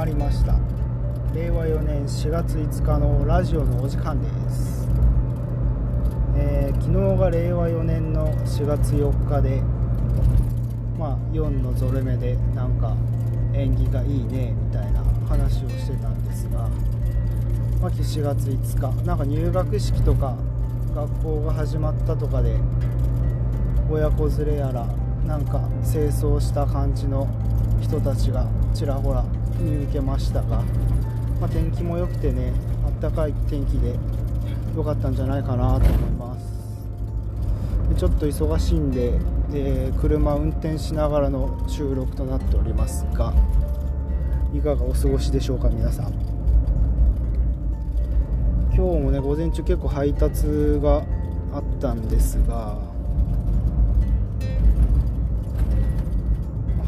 まりました。令和4年4月5日のラジオのお時間です、えー昨日が令和4年の4月4日でまあ4のゾル目でなんか縁起がいいねみたいな話をしてたんですが、まあ、4月5日。なんか入学式とか学校が始まったとかで親子連れやらなんか清掃した感じの人たちがちらほら見受けましたが、まあ、天気も良くてねあったかい天気で良かったんじゃないかなと思います。でちょっと忙しいんで、えー車運転しながらの収録となっておりますがいかがお過ごしでしょうか皆さん。今日もね午前中結構配達があったんですが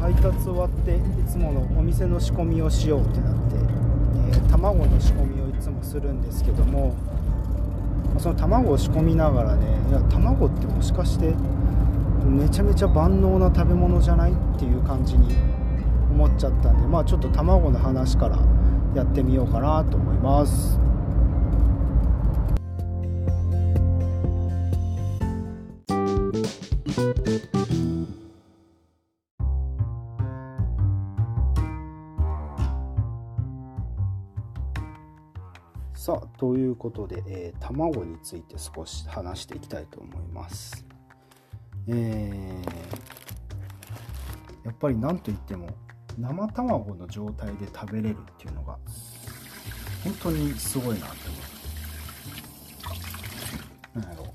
配達終わっていつものお店の仕込みをしようってなって、えー卵の仕込みをいつもするんですけどもその卵を仕込みながらねいや卵ってもしかしてめちゃめちゃ万能な食べ物じゃないっていう感じに思っちゃったんでまあちょっと卵の話からやってみようかなと思います。ということで、えー卵について少し話していきたいと思います。えーやっぱり何と言っても生卵の状態で食べれるっていうのが本当にすごいなって思う。なんやろ。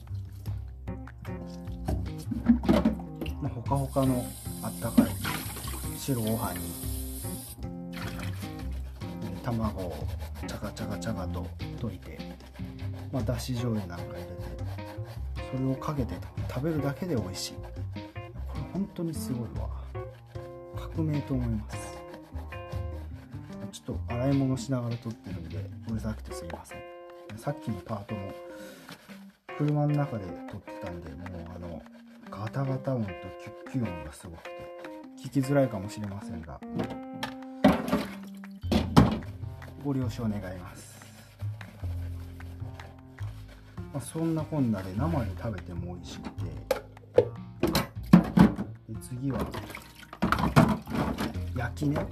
うまあほかほかのあったかい白ご飯にえー卵をチャカチャカチャカと溶いて、まあ、だし醤油なんか入れてそれをかけて食べるだけで美味しい。これ本当にすごいわ。革命と思います。ちょっと洗い物しながら撮ってるんでうるさくてすいません。さっきのパートも車の中で撮ってたんでもうあのガタガタ音とキュッキュ音がすごくて聞きづらいかもしれませんがご了承願います、まあ、そんなこんなで生で食べても美味しくて。で次は焼きね。も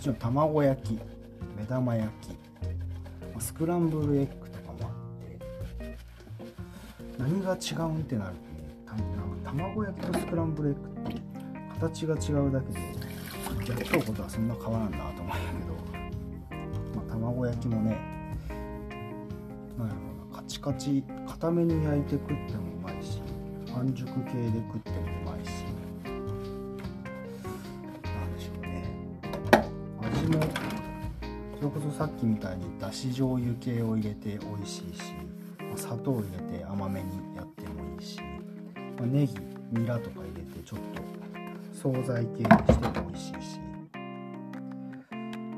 ちろん卵焼き目玉焼き。スクランブルエッグとかもあって。何が違うんってなるとねたなんか卵焼きとスクランブルエッグって形が違うだけでやっとうことはそんな変わらんなと思うんやけど、まあ、卵焼きもねチカチ固めに焼いて食ってもうまいし半熟系で食ってもうまいし。なんでしょうね。味もそれこそさっきみたいにだし醤油系を入れて美味しいし、砂糖を入れて甘めにやってもいいし、まあネギニラとか入れてちょっと惣菜系にしても美味しいし、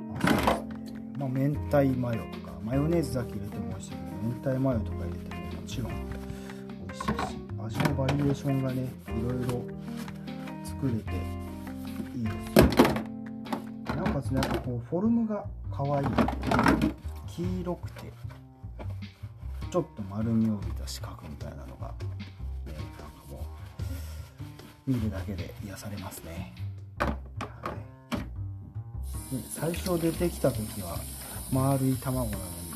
まあ、そうですね。まあ明太マヨとかマヨネーズだけ入明太マヨとか入れてももちろん美味しいし味のバリエーションがねいろいろ作れていいですよ。なおかつねこうフォルムが可愛い黄色くてちょっと丸みを帯びた四角みたいなのが、ね、なんかもう見るだけで癒されますね、はい、で最初出てきた時は丸い卵なのに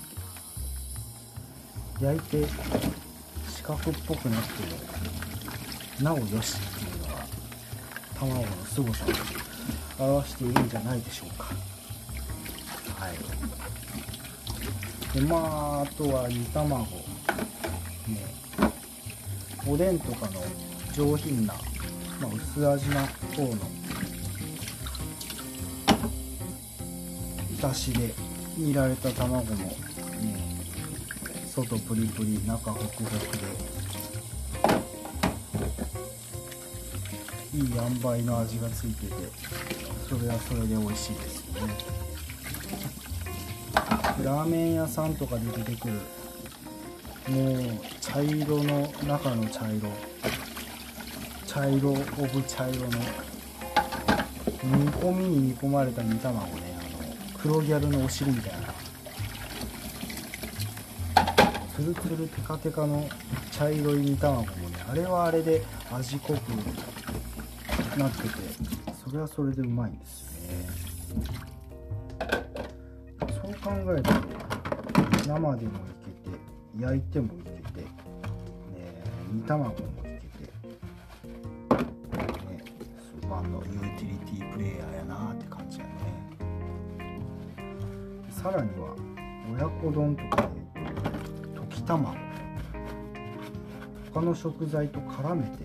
焼いて四角っぽくなってもなおよしっていうのが卵の凄さを表しているんじゃないでしょうか。はい。でまああとは煮卵。ね。おでんとかの上品な、まあ、薄味な方のだしで煮られた卵も外プリプリ中ホクホクでいい塩梅の味がついててそれはそれで美味しいですよねラーメン屋さんとかで出てくるもう茶色の中の茶色茶色オブ茶色の煮込みに煮込まれた煮卵ねあの黒ギャルのお尻みたいなツルツルテカテカの茶色い煮卵もねあれはあれで味濃くなっててそれはそれでうまいんですよね。そう考えると生でもいけて焼いてもいけて、ね、煮卵もいけて、ね、スーパーのユーティリティプレイヤーやなって感じやね。さらには親子丼とかで溶き卵他の食材と絡めて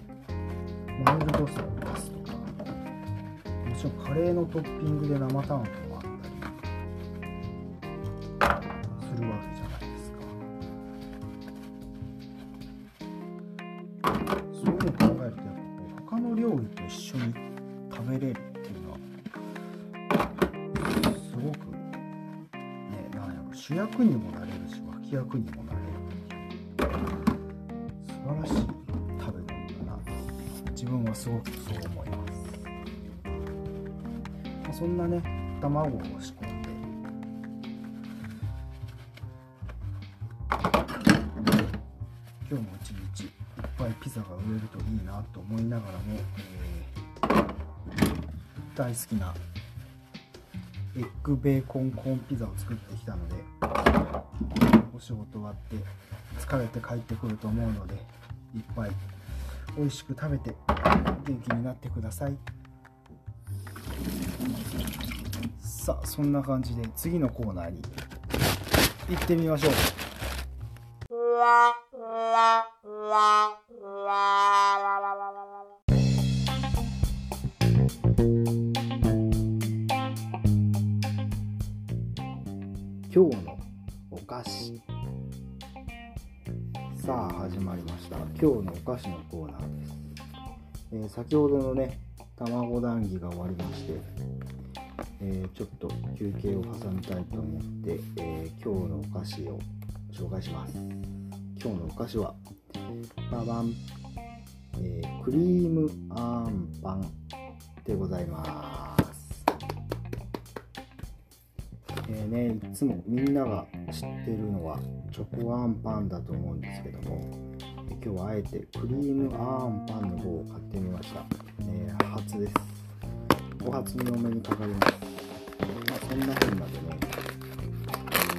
マイルドさを出すとかもちろんカレーのトッピングで生卵もあったりするわけじゃないですか。そういうのを考えるとやっぱ他の料理と一緒に食べれるっていうのはすごくねなんやろ主役にもなれるし脇役にもなれるすごくそう思います、まあ、そんなね卵を仕込んで。今日も一日いっぱいピザが売れるといいなと思いながらも、えー大好きなエッグベーコンコーンピザを作ってきたのでお仕事終わって疲れて帰ってくると思うのでいっぱい美味しく食べて元気になってください。さあそんな感じで次のコーナーに行ってみましょう。今日のお菓子。さあ始まりました。今日のお菓子のコーナーです、えー先ほどのね卵談義が終わりまして、えーちょっと休憩を挟みたいと思って、えー今日のお菓子を紹介します。今日のお菓子はババン、えークリームあんパンでございます。えーね、いつもみんなが知ってるのはチョコあんパンだと思うんですけども今日はあえてクリームあんパンの方を買ってみました、えー初です。お初にお目にかかります。まあそんな風なでね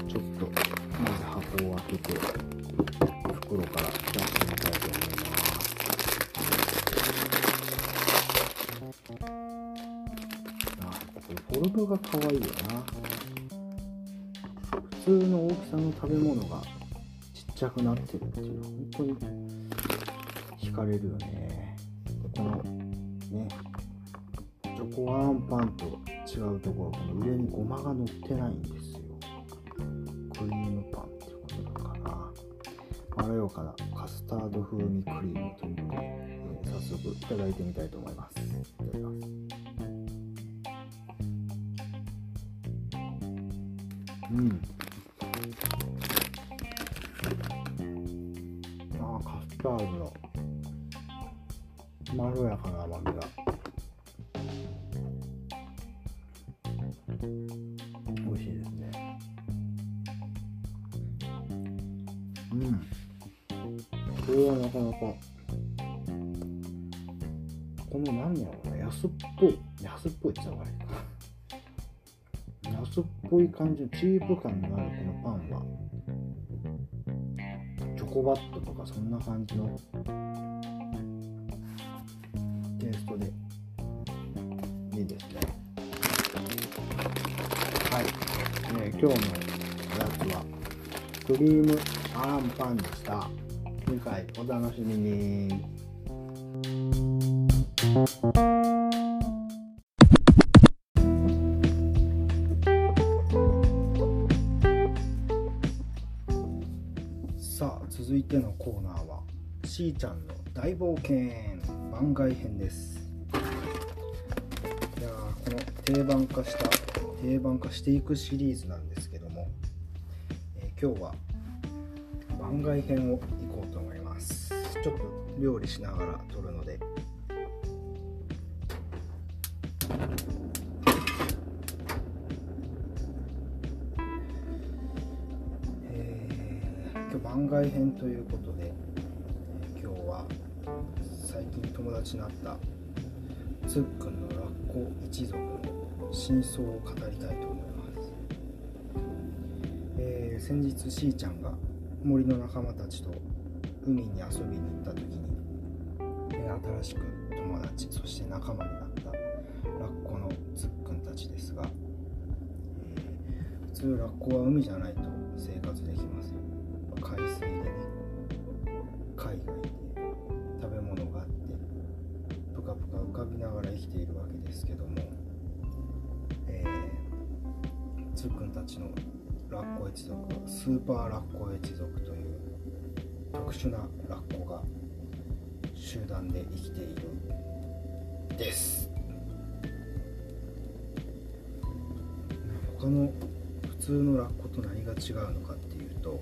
ちょっとまず箱を開けて袋から出してみたいと思います。あこれフォルムが可愛いよな。通の大きさの食べ物がちっちゃくなってるっていうのは本当に惹かれるよね。このねチョコあんパンと違うところこの上にごまが乗ってないんですよ。クリームパンっていうことなのかな。まろやかなカスタード風味クリームということで、えー早速いただいてみたいと思います。いただきます。うん。あーカスタードのまろやかな甘みが。美味しいですね。うん。これはなかなかこの何やろうな安っぽい。安っぽいって言った方がいいか安っぽい感じ。のチープ感のあるこのパンチョコバットとかそんな感じのテイストでいいですね。はい、えー今日のやつはクリームあんパンでした。次回お楽しみに。続いてのコーナーはしーちゃんの大冒険番外編です。いやこの定番化した定番化していくシリーズなんですけども、えー今日は番外編を行こうと思います。ちょっと料理しながら撮るので外編ということで、え今日は最近友達になったつっくんのラッコ一族の真相を語りたいと思います、えー、先日しーちゃんが森の仲間たちと海に遊びに行った時に、え、新しく友達そして仲間になったラッコのつっくんたちですが、えー、普通ラッコは海じゃないと生活できません。海水でね海外で食べ物があってぷかぷか浮かびながら生きているわけですけども、えー、つっくんたちのラッコ一族はスーパーラッコ一族という特殊なラッコが集団で生きているです。他の普通のラッコと何が違うのかっていうと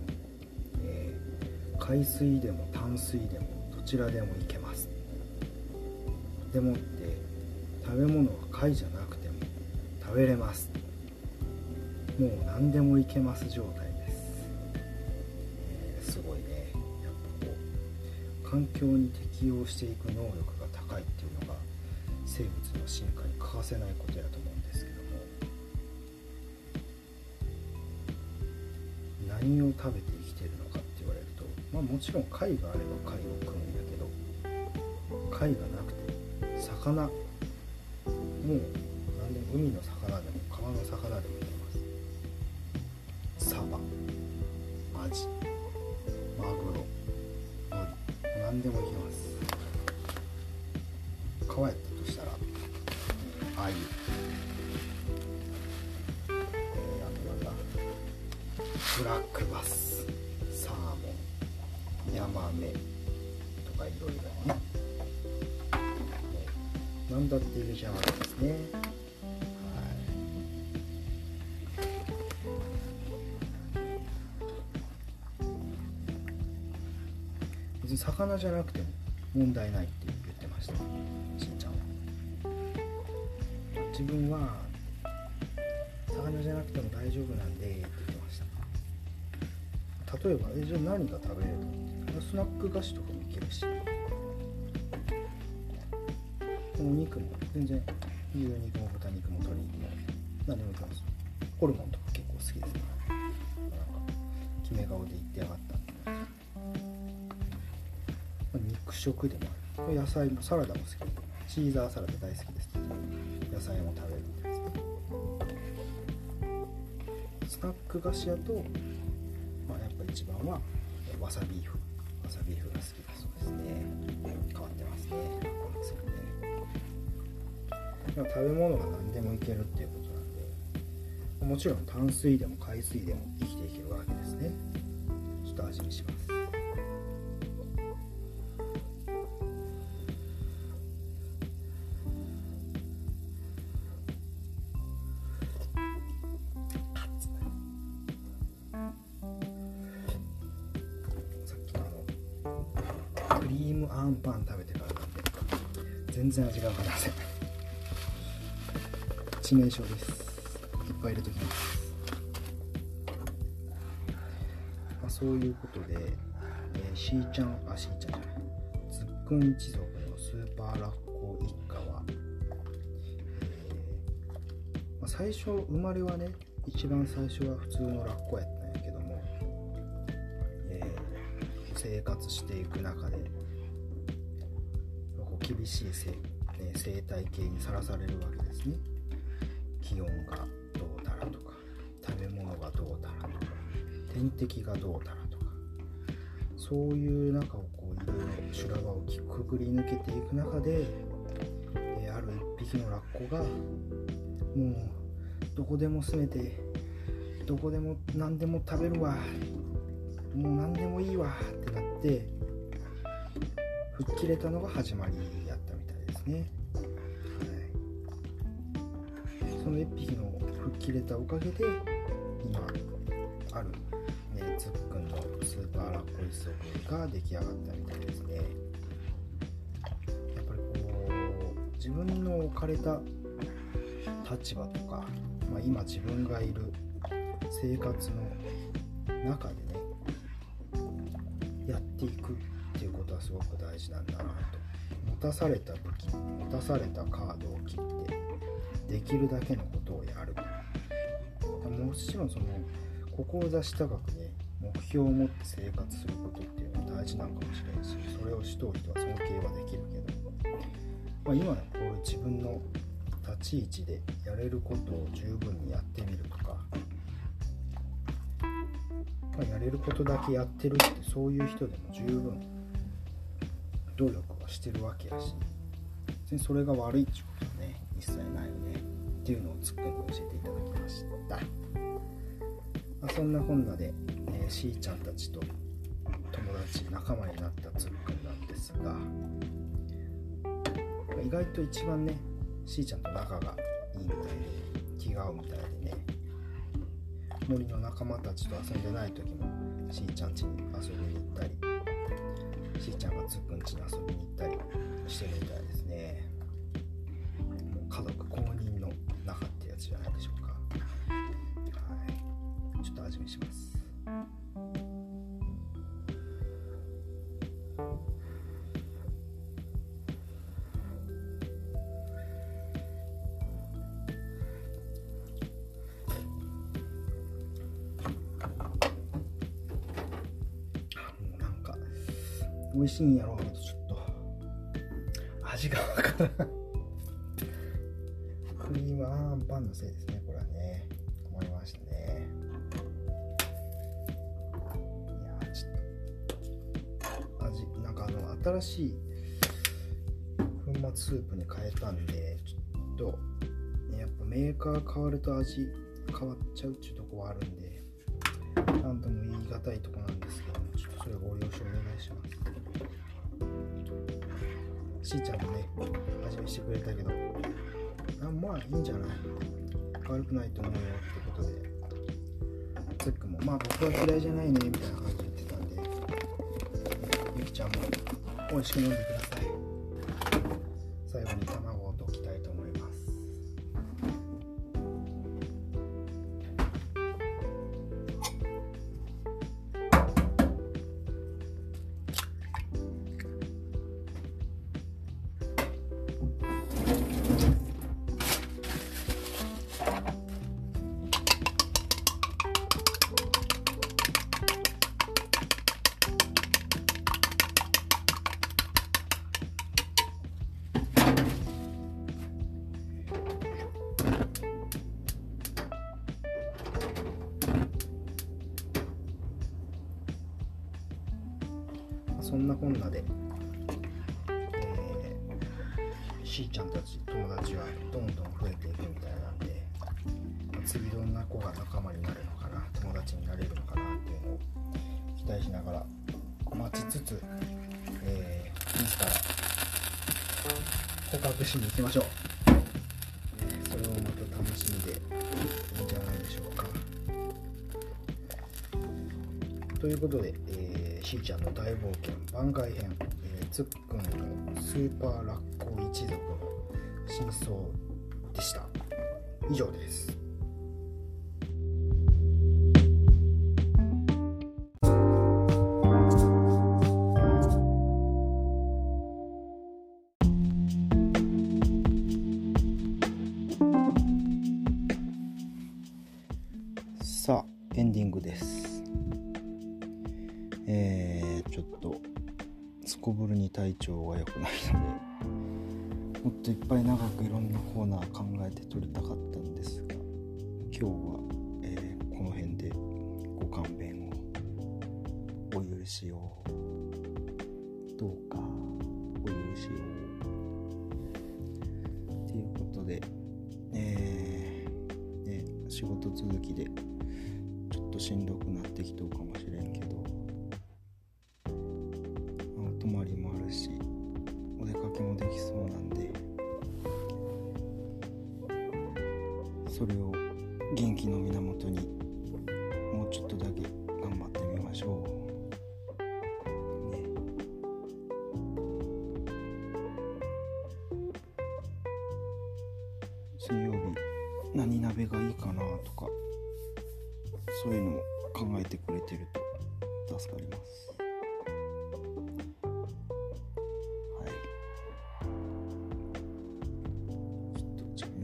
海水でも淡水でもどちらでもいけます。でもって食べ物は貝じゃなくても食べれます。もう何でもいけます状態です、えー、すごいね。やっぱこう環境に適応していく能力が高いっていうのが生物の進化に欠かせないことやと思うんですけども。何を食べてまあもちろん貝があれば貝を食うんやけど貝がなくて魚もう何でも海の魚でも川の魚でもいけます。サバアジマグロ何でもいけます。いるじゃないですね。別に魚じゃなくても問題ないって言ってました。しんちゃんは。自分は魚じゃなくても大丈夫なんでって言ってました。例えばえじゃあ何が食べれるの？スナック菓子とかもいけるし。お肉も全然牛肉も豚肉も鶏肉も何でもいけますホルモンとか結構好きですねなんか決め顔で言ってやがったまあ、肉食でもある野菜もサラダも好きシーザーサラダ大好きです野菜も食べるみたいですねスナック菓子やと、まあ、やっぱ一番はわさビーフわさビーフが好きだそうですね。食べ物が何でもいけるっていうことなんでもちろん淡水でも海水でも生きていけるわけですね。ちょっと味見します。クリームあんパン食べてからなんで全然味が分かりません。致命傷です。いっぱい入れときます、まあ、そういうことで、えー、しーちゃんあしーちゃんじゃない。ズックン一族のスーパーラッコ一家は、えーまあ、最初生まれはね一番最初は普通のラッコやったんやけども、えー、生活していく中で厳しい生,、え生態系にさらされるわけですね。温がどうたらとか食べ物がどうたらとか天敵がどうたらとかそういう中をこういろいろ修羅場をくぐり抜けていく中で、えある一匹のラッコがもうどこでも住めてどこでも何でも食べるわもう何でもいいわってなって吹っ切れたのが始まりやったみたいですね、切れたおかげで今あるねつっくんのスーパーラッコ一族が出来上がったみたいですね。やっぱりこう自分の置かれた立場とか、まあ、今自分がいる生活の中でねやっていくっていうことはすごく大事なんだなと。持たされた武器持たされたカードを切ってできるだけのもちろんその志高くね目標を持って生活することっていうのは大事なのかもしれないしそれをしとう人は尊敬はできるけど、まあ、今のこういう自分の立ち位置でやれることを十分にやってみるとか、まあ、やれることだけやってるってそういう人でも十分努力はしてるわけやし別にそれが悪いってことはね一切ないよねっていうのをつっくんに教えていただきました、まあ、そんなこんなで、えー、しーちゃんたちと友達仲間になったつっくんなんですが、まあ、意外と一番ねしーちゃんと仲がいいみたいで気が合うみたいでね森の仲間たちと遊んでない時もしーちゃん家に遊びに行ったりしーちゃんがつっくん家に遊びに行ったりしてるみたいですね。美味しいんやろうけどちょっと。味がわからん。クリームあんパンのせいですねこれはね。思いましたね。いやちょっと味なんかあの新しい粉末スープに変えたんでちょっとねやっぱメーカー変わると味変わっちゃうっていうとこはあるんでなんとも言い難いとこなんですけどもちょっとそれご了承お願いします。しーちゃんもね味見してくれたけどあまあいいんじゃない？悪くないと思うよってことで。つっくんもまあ僕は嫌いじゃないねみたいな感じで言ってたんでゆきちゃんも美味しく飲んでください。ちゃんたち友達はどんどん増えていくみたいなんで、まあ次どんな子が仲間になるのかな友達になれるのかなっていうのを期待しながら待ちつつ、えー、いつから捕獲しに行きましょう、えーそれをまた楽しみでいいんじゃないでしょうか。ということで、えー、しーちゃんの大冒険番外編、えー、つっくんのスーパーラッコ一族。真相でした。以上です。さあエンディングです。えー、ちょっとすこぶるに体調が良くないので。といっぱい長くいろんなコーナー考えて撮りたかったんですが今日は、えーこの辺でご勘弁をお許しをどうかお許しを。っていうことでえーね仕事続きでちょっとしんどくなってきとうかもしれんけど泊まりもあるし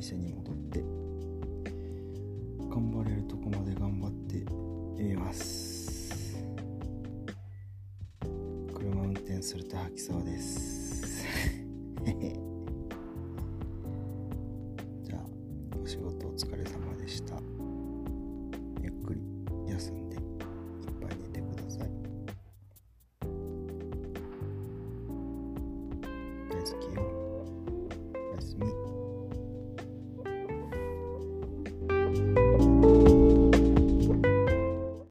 店に戻って頑張れるとこまで頑張ってみます。車運転すると吐きそうです。